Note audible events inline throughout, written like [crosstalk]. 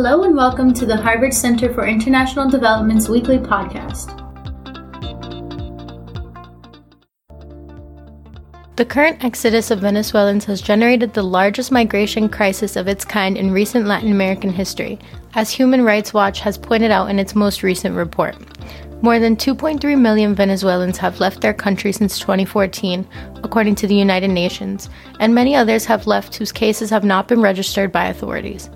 Hello and welcome to the Harvard Center for International Development's weekly podcast. The current exodus of Venezuelans has generated the largest migration crisis of its kind in recent Latin American history, as Human Rights Watch has pointed out in its most recent report. More than 2.3 million Venezuelans have left their country since 2014, according to the United Nations, and many others have left whose cases have not been registered by authorities.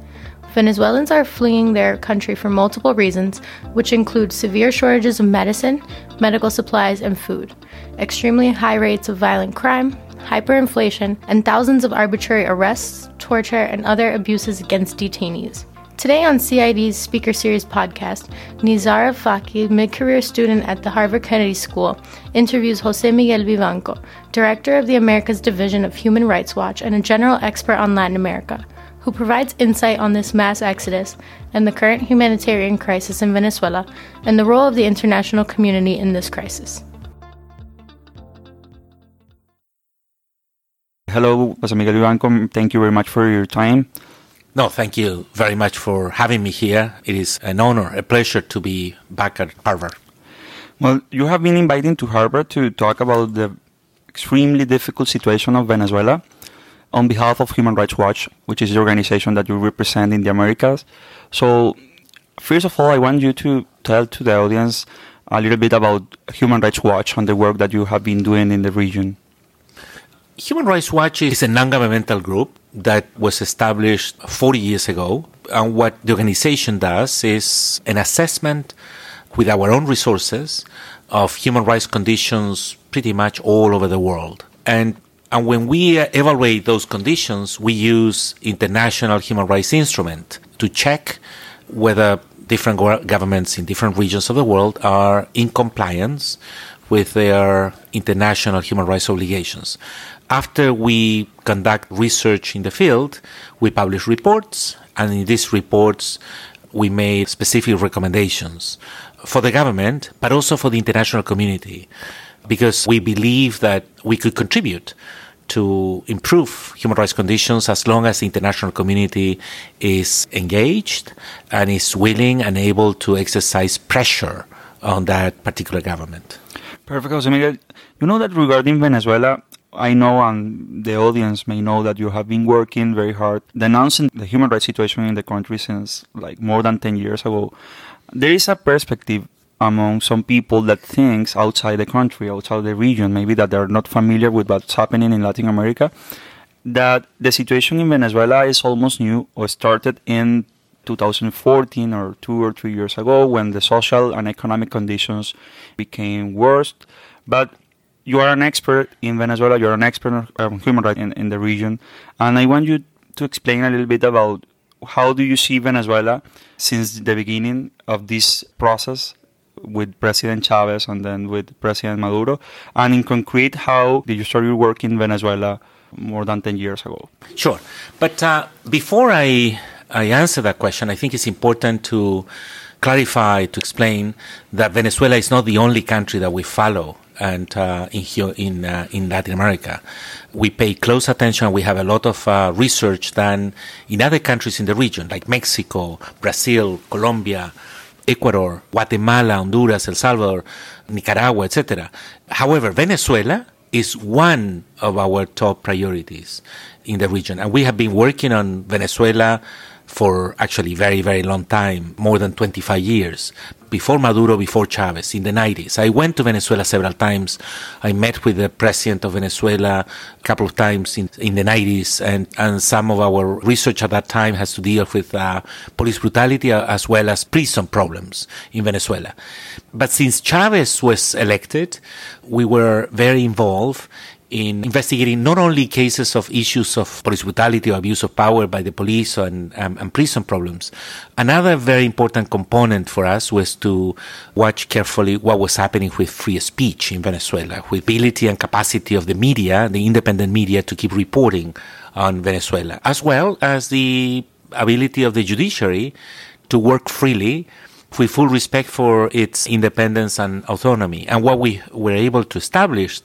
Venezuelans are fleeing their country for multiple reasons, which include severe shortages of medicine, medical supplies, and food, extremely high rates of violent crime, hyperinflation, and thousands of arbitrary arrests, torture, and other abuses against detainees. Today on CID's Speaker Series podcast, Nizara Faki, mid career student at the Harvard Kennedy School, interviews Jose Miguel Vivanco, director of the Americas Division of Human Rights Watch and a general expert on Latin America who provides insight on this mass exodus and the current humanitarian crisis in Venezuela and the role of the international community in this crisis. Hello, Jose Miguel Vivanco. Thank you very much for your time. No, thank you very much for having me here. It is an honor, a pleasure to be back at Harvard. Well, you have been invited to Harvard to talk about the extremely difficult situation of Venezuela on behalf of Human Rights Watch, which is the organization that you represent in the Americas. So, first of all, I want you to tell to the audience a little bit about Human Rights Watch and the work that you have been doing in the region. Human Rights Watch is a non governmental group that was established 40 years ago. And what the organization does is an assessment with our own resources of human rights conditions pretty much all over the world. And and when we uh, evaluate those conditions, we use international human rights instrument to check whether different governments in different regions of the world are in compliance with their international human rights obligations. After we conduct research in the field, we publish reports, and in these reports, we made specific recommendations for the government, but also for the international community, because we believe that we could contribute to improve human rights conditions as long as the international community is engaged and is willing and able to exercise pressure on that particular government. Perfect, Jose Miguel. You know that regarding Venezuela, I know and the audience may know that you have been working very hard denouncing the human rights situation in the country since like more than 10 years ago. There is a perspective among some people that thinks outside the country, outside the region, maybe that they're not familiar with what's happening in Latin America, that the situation in Venezuela is almost new or started in 2014 or two or three years ago when the social and economic conditions became worse. But you are an expert in Venezuela, you're an expert on human rights in, in the region, and I want you to explain a little bit about how do you see Venezuela since the beginning of this process with President Chavez and then with President Maduro? And in concrete, how did you start your work in Venezuela more than 10 years ago? Sure. But uh, before I, I answer that question, I think it's important to clarify, to explain that Venezuela is not the only country that we follow and uh, in here in uh, in Latin America, we pay close attention. We have a lot of uh, research done in other countries in the region, like Mexico, Brazil, Colombia, Ecuador, Guatemala, Honduras, El Salvador, Nicaragua, etc. However, Venezuela is one of our top priorities in the region. And we have been working on Venezuela for actually very, very long time, more than 25 years, before Maduro, before Chavez, in the 90s. I went to Venezuela several times. I met with the president of Venezuela a couple of times in, in the 90s, and, and some of our research at that time has to deal with uh, police brutality uh, as well as prison problems in Venezuela. But since Chavez was elected, we were very involved in investigating not only cases of issues of police brutality or abuse of power by the police and, um, and prison problems. Another very important component for us was to watch carefully what was happening with free speech in Venezuela, with ability and capacity of the media, the independent media, to keep reporting on Venezuela, as well as the ability of the judiciary to work freely with full respect for its independence and autonomy. And what we were able to establish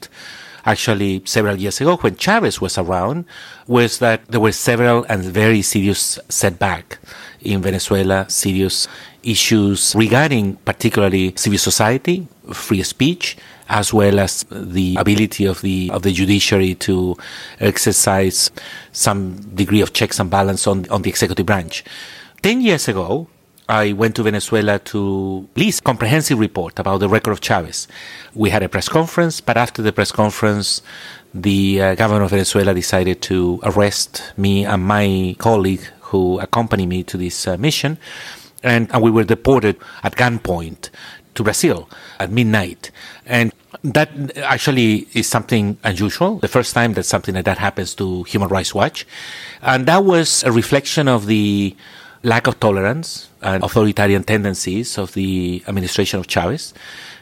actually several years ago when Chavez was around was that there were several and very serious setback in Venezuela, serious issues regarding particularly civil society, free speech, as well as the ability of the of the judiciary to exercise some degree of checks and balance on on the executive branch. Ten years ago, I went to Venezuela to release a comprehensive report about the record of Chavez. We had a press conference, but after the press conference, the uh, government of Venezuela decided to arrest me and my colleague who accompanied me to this uh, mission, and, and we were deported at gunpoint to Brazil at midnight. And that actually is something unusual. The first time that something like that happens to Human Rights Watch. And that was a reflection of the lack of tolerance and authoritarian tendencies of the administration of Chavez,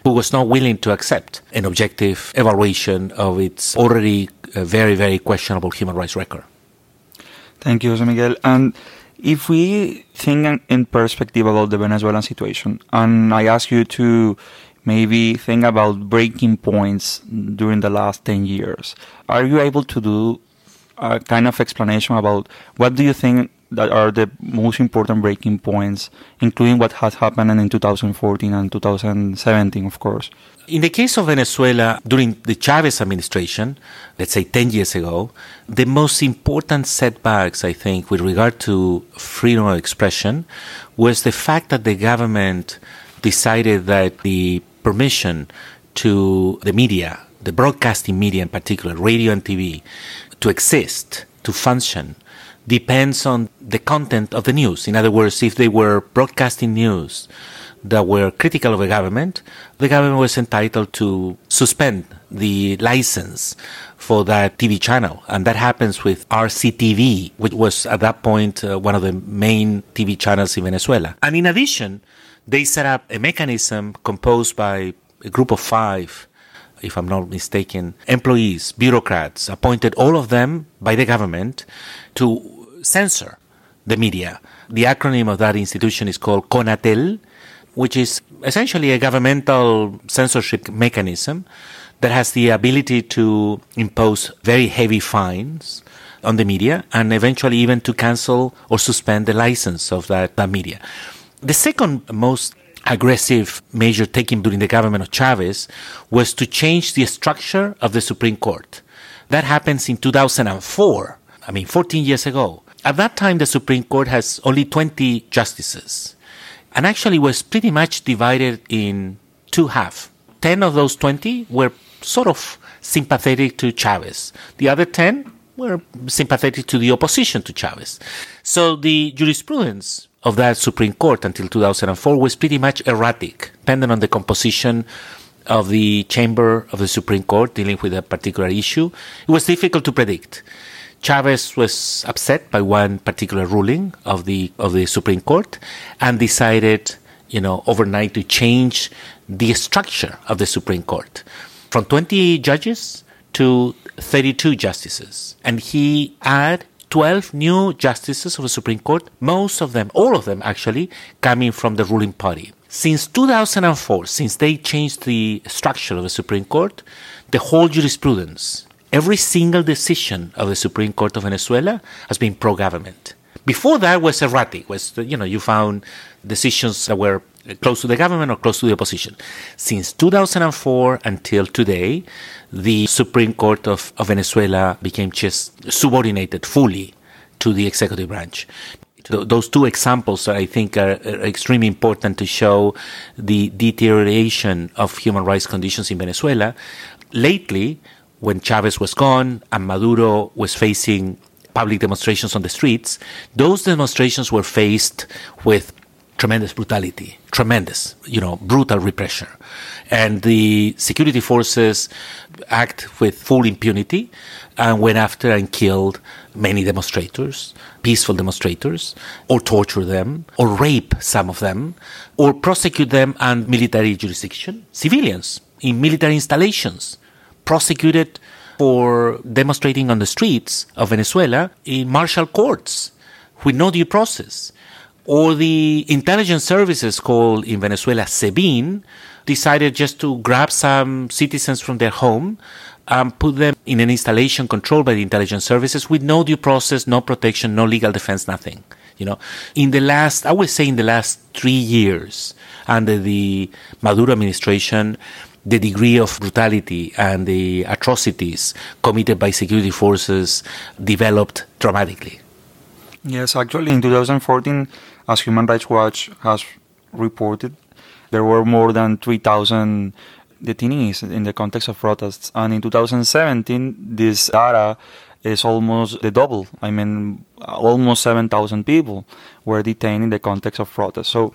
who was not willing to accept an objective evaluation of its already uh, very, very questionable human rights record. Thank you, Jose Miguel. And if we think in perspective about the Venezuelan situation, and I ask you to maybe think about breaking points during the last 10 years, are you able to do a kind of explanation about what do you think that are the most important breaking points, including what has happened in 2014 and 2017, of course. In the case of Venezuela, during the Chavez administration, let's say 10 years ago, the most important setbacks, I think, with regard to freedom of expression was the fact that the government decided that the permission to the media, the broadcasting media in particular, radio and TV, to exist, to function, depends on the content of the news. In other words, if they were broadcasting news that were critical of the government, the government was entitled to suspend the license for that TV channel. And that happens with RCTV, which was at that point uh, one of the main TV channels in Venezuela. And in addition, they set up a mechanism composed by a group of five if I'm not mistaken, employees, bureaucrats, appointed all of them by the government to censor the media. The acronym of that institution is called CONATEL, which is essentially a governmental censorship mechanism that has the ability to impose very heavy fines on the media and eventually even to cancel or suspend the license of that, that media. The second most aggressive measure taken during the government of Chavez was to change the structure of the Supreme Court. That happens in 2004, I mean, 14 years ago. At that time, the Supreme Court has only 20 justices and actually was pretty much divided in two halves. 10 of those 20 were sort of sympathetic to Chavez. The other 10 were sympathetic to the opposition to Chavez. So the jurisprudence of that Supreme Court until 2004 was pretty much erratic, depending on the composition of the chamber of the Supreme Court dealing with a particular issue. It was difficult to predict. Chavez was upset by one particular ruling of the of the Supreme Court and decided, you know, overnight to change the structure of the Supreme Court from 20 judges to 32 justices. And he added 12 new justices of the Supreme Court, most of them, all of them actually, coming from the ruling party. Since 2004, since they changed the structure of the Supreme Court, the whole jurisprudence every single decision of the Supreme Court of Venezuela has been pro-government. Before that was erratic. Was you know you found decisions that were close to the government or close to the opposition. Since 2004 until today, the Supreme Court of, of Venezuela became just subordinated fully to the executive branch. Those two examples, I think, are extremely important to show the deterioration of human rights conditions in Venezuela. Lately, when Chavez was gone and Maduro was facing public demonstrations on the streets, those demonstrations were faced with tremendous brutality, tremendous, you know, brutal repression. And the security forces act with full impunity and went after and killed many demonstrators, peaceful demonstrators, or torture them, or rape some of them, or prosecute them and military jurisdiction, civilians in military installations prosecuted for demonstrating on the streets of Venezuela in martial courts with no due process. Or the intelligence services called in Venezuela SEBIN decided just to grab some citizens from their home and put them in an installation controlled by the intelligence services with no due process, no protection, no legal defense, nothing. You know, in the last, I would say in the last three years under the Maduro administration, the degree of brutality and the atrocities committed by security forces developed dramatically. Yes, actually, in 2014, as Human Rights Watch has reported, there were more than 3,000 detainees in the context of protests. And in 2017, this data is almost the double. I mean, almost 7,000 people were detained in the context of protests. So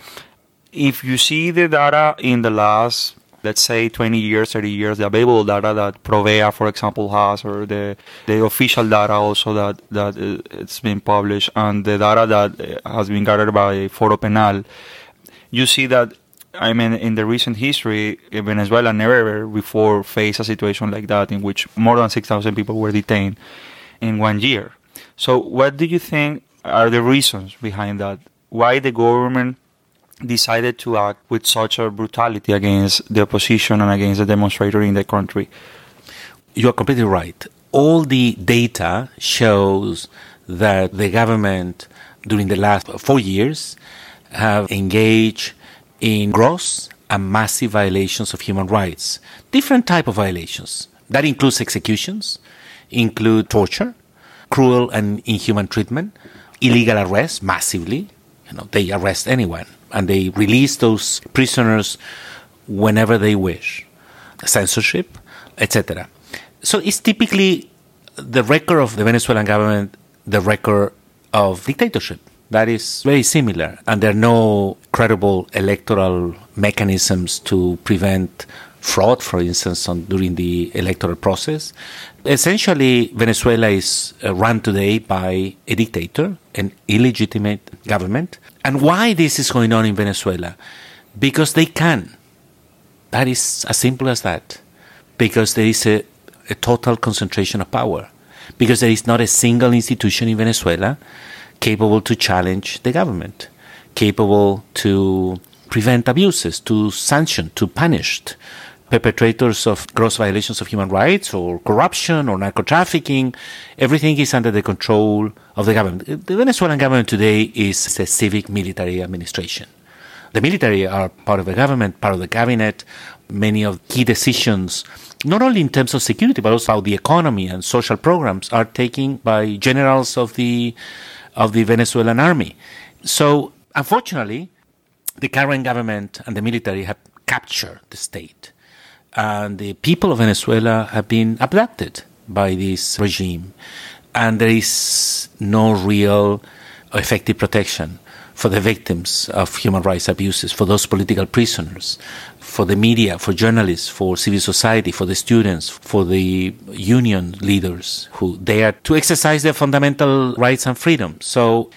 if you see the data in the last let's say 20 years, 30 years, the available data that Provea, for example, has, or the the official data also that that uh, it's been published, and the data that uh, has been gathered by Foro Penal, you see that. I mean, in the recent history, Venezuela never before faced a situation like that in which more than 6,000 people were detained in one year. So, what do you think are the reasons behind that? Why the government decided to act with such a brutality against the opposition and against the demonstrator in the country. You are completely right. All the data shows that the government during the last four years have engaged in gross and massive violations of human rights. Different type of violations. That includes executions, include torture, cruel and inhuman treatment, illegal arrest massively. You know, they arrest anyone and they release those prisoners whenever they wish, censorship, etc. So it's typically the record of the Venezuelan government, the record of dictatorship. That is very similar, and there are no credible electoral mechanisms to prevent fraud, for instance, on, during the electoral process. Essentially, Venezuela is uh, run today by a dictator, an illegitimate government. And why this is going on in Venezuela? Because they can. That is as simple as that. Because there is a, a total concentration of power. Because there is not a single institution in Venezuela capable to challenge the government, capable to prevent abuses, to sanction, to punish, perpetrators of gross violations of human rights or corruption or narco trafficking. Everything is under the control of the government. The Venezuelan government today is a civic military administration. The military are part of the government, part of the cabinet. Many of key decisions, not only in terms of security, but also how the economy and social programs are taken by generals of the of the Venezuelan army. So, unfortunately, the current government and the military have captured the state and the people of Venezuela have been abducted by this regime, and there is no real effective protection for the victims of human rights abuses, for those political prisoners, for the media, for journalists, for civil society, for the students, for the union leaders who dare to exercise their fundamental rights and freedoms. So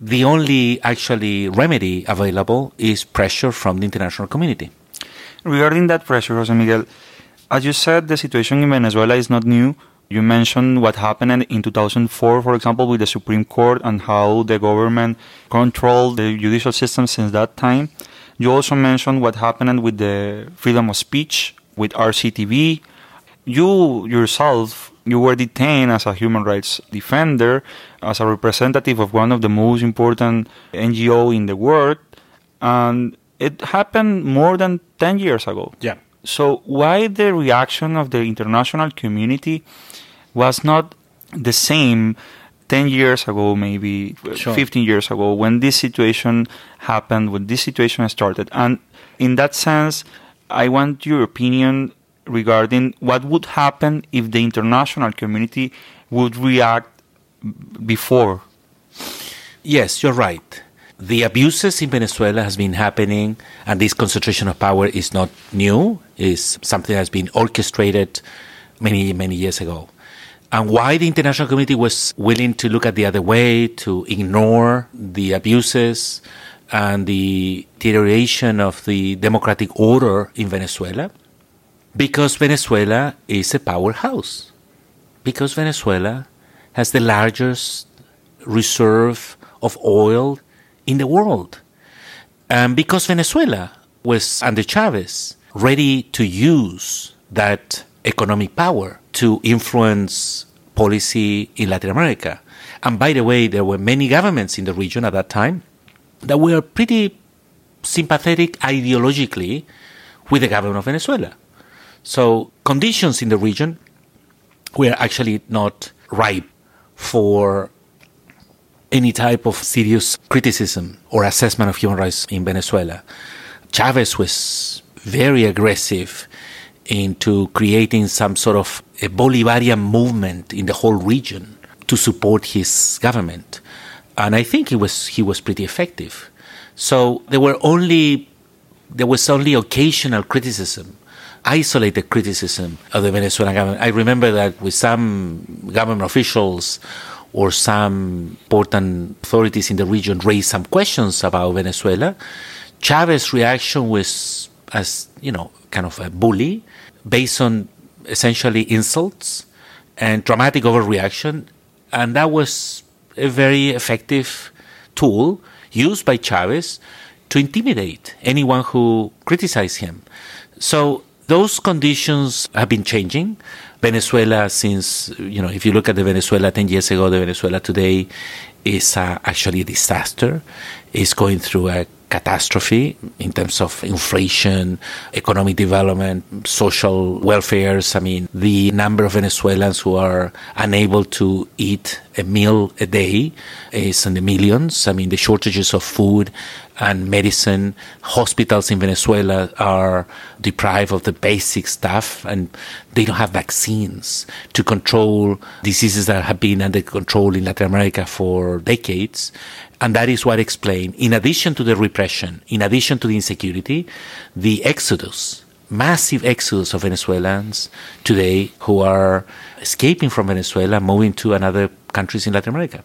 the only actually remedy available is pressure from the international community. Regarding that pressure, Jose Miguel, as you said, the situation in Venezuela is not new. You mentioned what happened in 2004, for example, with the Supreme Court and how the government controlled the judicial system since that time. You also mentioned what happened with the freedom of speech, with RCTV. You yourself, you were detained as a human rights defender, as a representative of one of the most important NGO in the world, and it happened more than 10 years ago. Yeah. So why the reaction of the international community was not the same 10 years ago, maybe sure. 15 years ago, when this situation happened, when this situation started? And in that sense, I want your opinion regarding what would happen if the international community would react before. Yes, you're right the abuses in Venezuela has been happening, and this concentration of power is not new. is something that's been orchestrated many many years ago. And why the international community was willing to look at the other way, to ignore the abuses and the deterioration of the democratic order in Venezuela? Because Venezuela is a powerhouse. Because Venezuela has the largest reserve of oil in the world. Um, because Venezuela was under Chavez ready to use that economic power to influence policy in Latin America. And by the way, there were many governments in the region at that time that were pretty sympathetic ideologically with the government of Venezuela. So conditions in the region were actually not ripe for any type of serious criticism or assessment of human rights in Venezuela. Chavez was very aggressive into creating some sort of a Bolivarian movement in the whole region to support his government. And I think he was he was pretty effective. So there were only there was only occasional criticism, isolated criticism of the Venezuelan government. I remember that with some government officials or some important authorities in the region raised some questions about Venezuela. Chavez's reaction was as you know, kind of a bully based on essentially insults and dramatic overreaction. And that was a very effective tool used by Chavez to intimidate anyone who criticized him. So those conditions have been changing. Venezuela, since, you know, if you look at the Venezuela 10 years ago, the Venezuela today is uh, actually a disaster. It's going through a catastrophe in terms of inflation, economic development, social welfares. I mean, the number of Venezuelans who are unable to eat a meal a day is in the millions. I mean, the shortages of food and medicine. Hospitals in Venezuela are deprived of the basic stuff and they don't have vaccines to control diseases that have been under control in Latin America for decades. And that is what explains, in addition to the repression, in addition to the insecurity, the exodus, massive exodus of Venezuelans today who are escaping from Venezuela, moving to another countries in Latin America.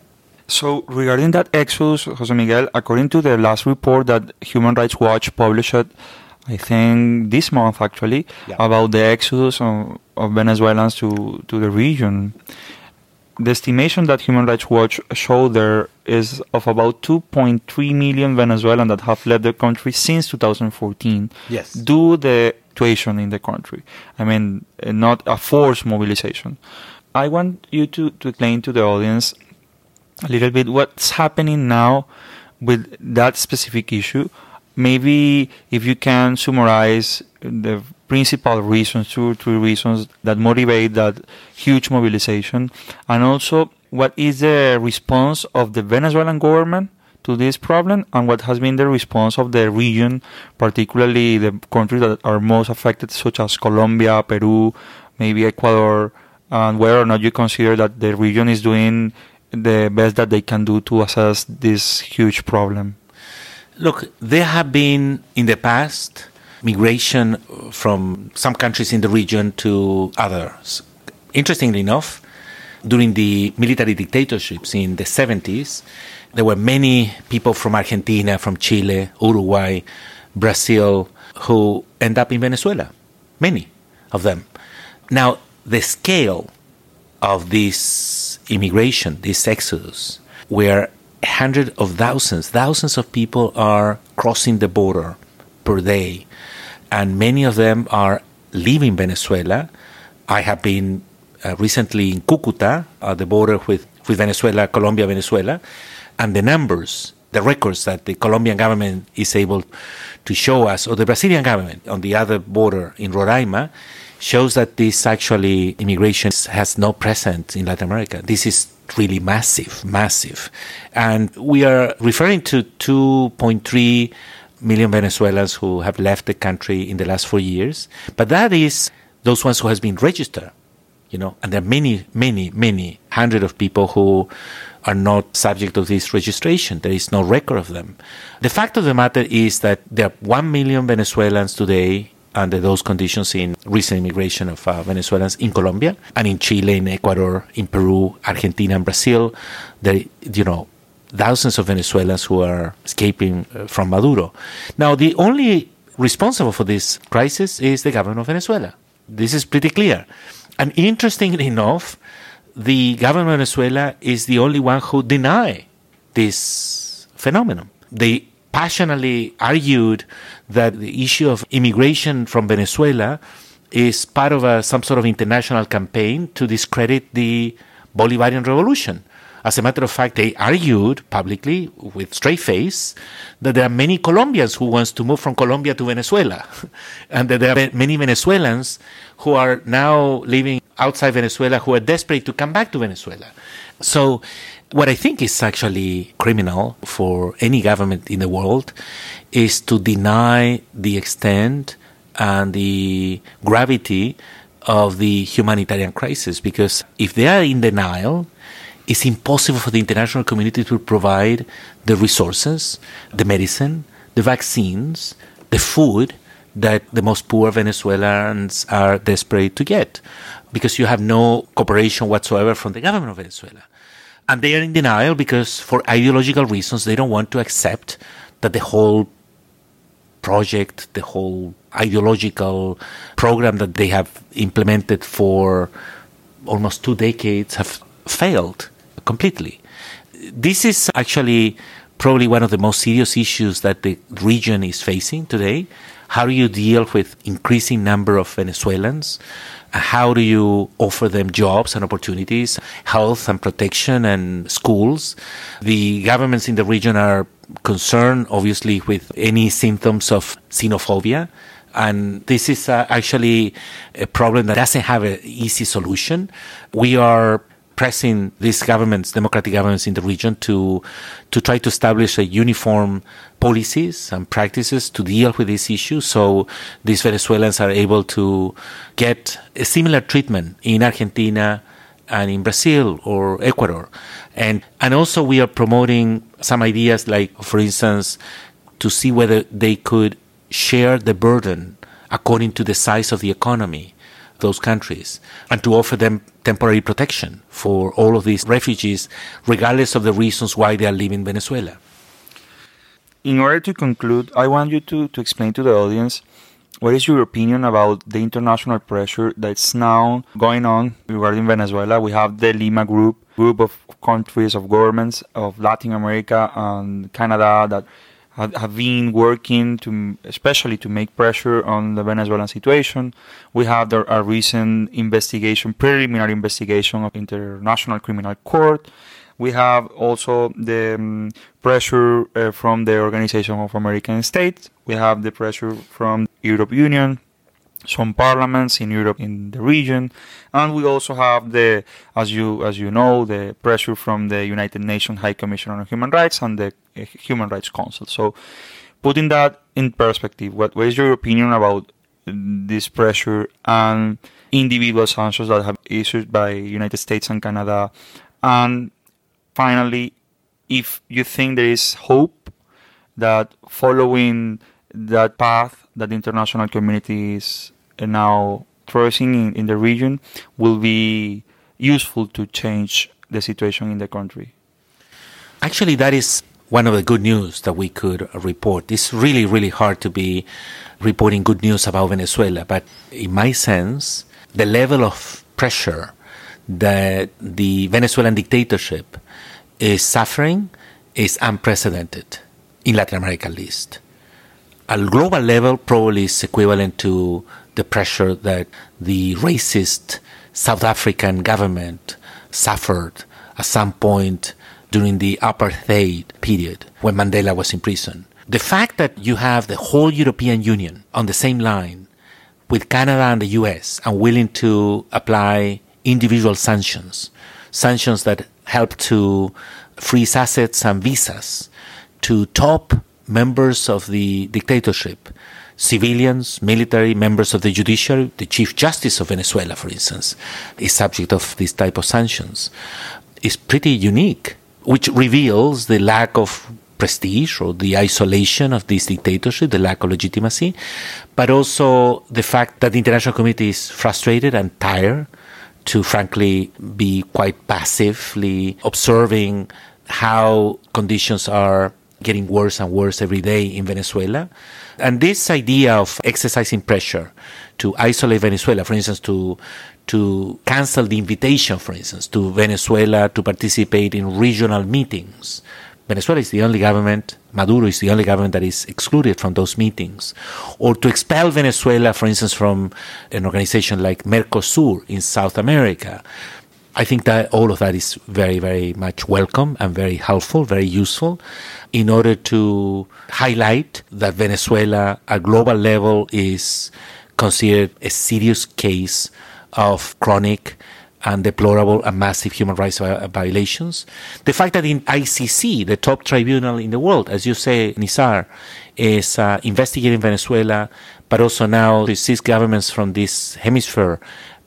So, regarding that exodus, Jose Miguel, according to the last report that Human Rights Watch published, I think this month actually, yeah. about the exodus of, of Venezuelans to, to the region, the estimation that Human Rights Watch showed there is of about 2.3 million Venezuelans that have left the country since 2014. Yes. Due the situation in the country. I mean, not a forced mobilization. I want you to, to explain to the audience a little bit what's happening now with that specific issue. Maybe if you can summarize the principal reasons, two or three reasons that motivate that huge mobilization, and also what is the response of the Venezuelan government to this problem, and what has been the response of the region, particularly the countries that are most affected, such as Colombia, Peru, maybe Ecuador, and whether or not you consider that the region is doing the best that they can do to assess this huge problem. Look, there have been in the past migration from some countries in the region to others. Interestingly enough, during the military dictatorships in the 70s, there were many people from Argentina, from Chile, Uruguay, Brazil, who end up in Venezuela. Many of them. Now, the scale of this immigration, this exodus, where hundreds of thousands, thousands of people are crossing the border per day and many of them are leaving Venezuela. I have been uh, recently in Cucuta, the border with, with Venezuela, Colombia, Venezuela, and the numbers, the records that the Colombian government is able to show us, or the Brazilian government on the other border in Roraima, shows that this actually immigration has no presence in Latin America. This is really massive, massive. And we are referring to 2.3 million Venezuelans who have left the country in the last four years. But that is those ones who has been registered, you know, and there are many, many, many hundred of people who are not subject to this registration. There is no record of them. The fact of the matter is that there are one million Venezuelans today under those conditions in recent immigration of uh, Venezuelans in Colombia and in Chile, in Ecuador, in Peru, Argentina, and Brazil. There, you know, thousands of Venezuelans who are escaping uh, from Maduro. Now, the only responsible for this crisis is the government of Venezuela. This is pretty clear. And interestingly enough, the government of Venezuela is the only one who deny this phenomenon. They passionately argued that the issue of immigration from Venezuela is part of a, some sort of international campaign to discredit the Bolivarian revolution. As a matter of fact, they argued publicly with straight face that there are many Colombians who wants to move from Colombia to Venezuela, [laughs] and that there are many Venezuelans who are now living outside Venezuela who are desperate to come back to Venezuela. So, what I think is actually criminal for any government in the world is to deny the extent and the gravity of the humanitarian crisis because if they are in denial, it's impossible for the international community to provide the resources, the medicine, the vaccines, the food that the most poor Venezuelans are desperate to get because you have no cooperation whatsoever from the government of Venezuela. And they are in denial because, for ideological reasons, they don't want to accept that the whole project, the whole ideological program that they have implemented for almost two decades have failed completely. This is actually probably one of the most serious issues that the region is facing today. How do you deal with increasing number of Venezuelans? How do you offer them jobs and opportunities, health and protection and schools? The governments in the region are concerned, obviously, with any symptoms of xenophobia. And this is uh, actually a problem that doesn't have an easy solution. We are pressing these governments, democratic governments in the region, to to try to establish a uniform policies and practices to deal with this issue, so these Venezuelans are able to get a similar treatment in Argentina and in Brazil or Ecuador, and and also we are promoting some ideas like, for instance, to see whether they could share the burden according to the size of the economy those countries and to offer them temporary protection for all of these refugees, regardless of the reasons why they are leaving Venezuela. In order to conclude, I want you to, to explain to the audience what is your opinion about the international pressure that's now going on regarding Venezuela? We have the Lima Group, group of countries, of governments of Latin America and Canada that have been working to, especially to make pressure on the Venezuelan situation. We have the, a recent investigation, preliminary investigation of International Criminal Court. We have also the um, pressure uh, from the Organization of American States. We have the pressure from Europe Union, some parliaments in Europe in the region, and we also have the, as you as you know, the pressure from the United Nations High Commissioner on Human Rights and the uh, Human Rights Council. So, putting that in perspective, what, what is your opinion about this pressure and individual sanctions that have issued by United States and Canada, and finally, if you think there is hope that following that path that the international community is uh, now tracing in, in the region will be useful to change the situation in the country. Actually, that is one of the good news that we could report. It's really, really hard to be reporting good news about Venezuela, but in my sense, the level of pressure that the Venezuelan dictatorship is suffering is unprecedented in Latin America, at least. At global level, probably is equivalent to the pressure that the racist South African government suffered at some point during the apartheid period when Mandela was in prison. The fact that you have the whole European Union on the same line with Canada and the US and willing to apply individual sanctions, sanctions that help to freeze assets and visas to top members of the dictatorship civilians, military, members of the judiciary, the Chief Justice of Venezuela, for instance, is subject of this type of sanctions, is pretty unique, which reveals the lack of prestige or the isolation of this dictatorship, the lack of legitimacy, but also the fact that the international community is frustrated and tired to frankly be quite passively observing how conditions are getting worse and worse every day in Venezuela. And this idea of exercising pressure to isolate Venezuela, for instance, to to cancel the invitation, for instance, to Venezuela to participate in regional meetings Venezuela is the only government, Maduro is the only government that is excluded from those meetings. Or to expel Venezuela, for instance, from an organization like Mercosur in South America. I think that all of that is very, very much welcome and very helpful, very useful in order to highlight that Venezuela at global level is considered a serious case of chronic and deplorable and massive human rights violations. The fact that in ICC, the top tribunal in the world, as you say, Nizar, is uh, investigating Venezuela, but also now the six governments from this hemisphere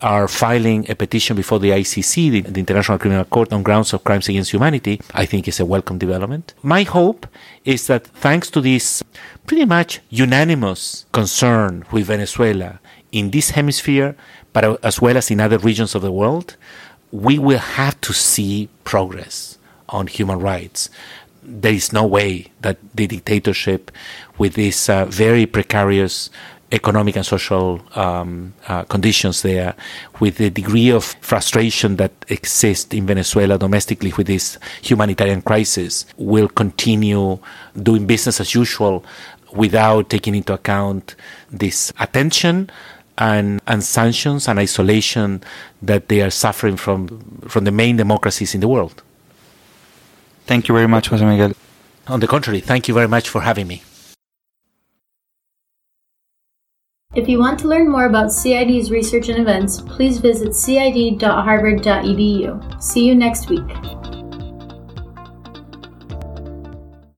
are filing a petition before the ICC, the, the, International Criminal Court, on grounds of crimes against humanity, I think is a welcome development. My hope is that thanks to this pretty much unanimous concern with Venezuela in this hemisphere, but as well as in other regions of the world, we will have to see progress on human rights. There is no way that the dictatorship, with this uh, very precarious economic and social um, uh, conditions there, with the degree of frustration that exists in Venezuela domestically with this humanitarian crisis, will continue doing business as usual without taking into account this attention and, and sanctions and isolation that they are suffering from from the main democracies in the world. Thank you very much, Jose Miguel. On the contrary, thank you very much for having me. If you want to learn more about CID's research and events, please visit cid.harvard.edu. See you next week.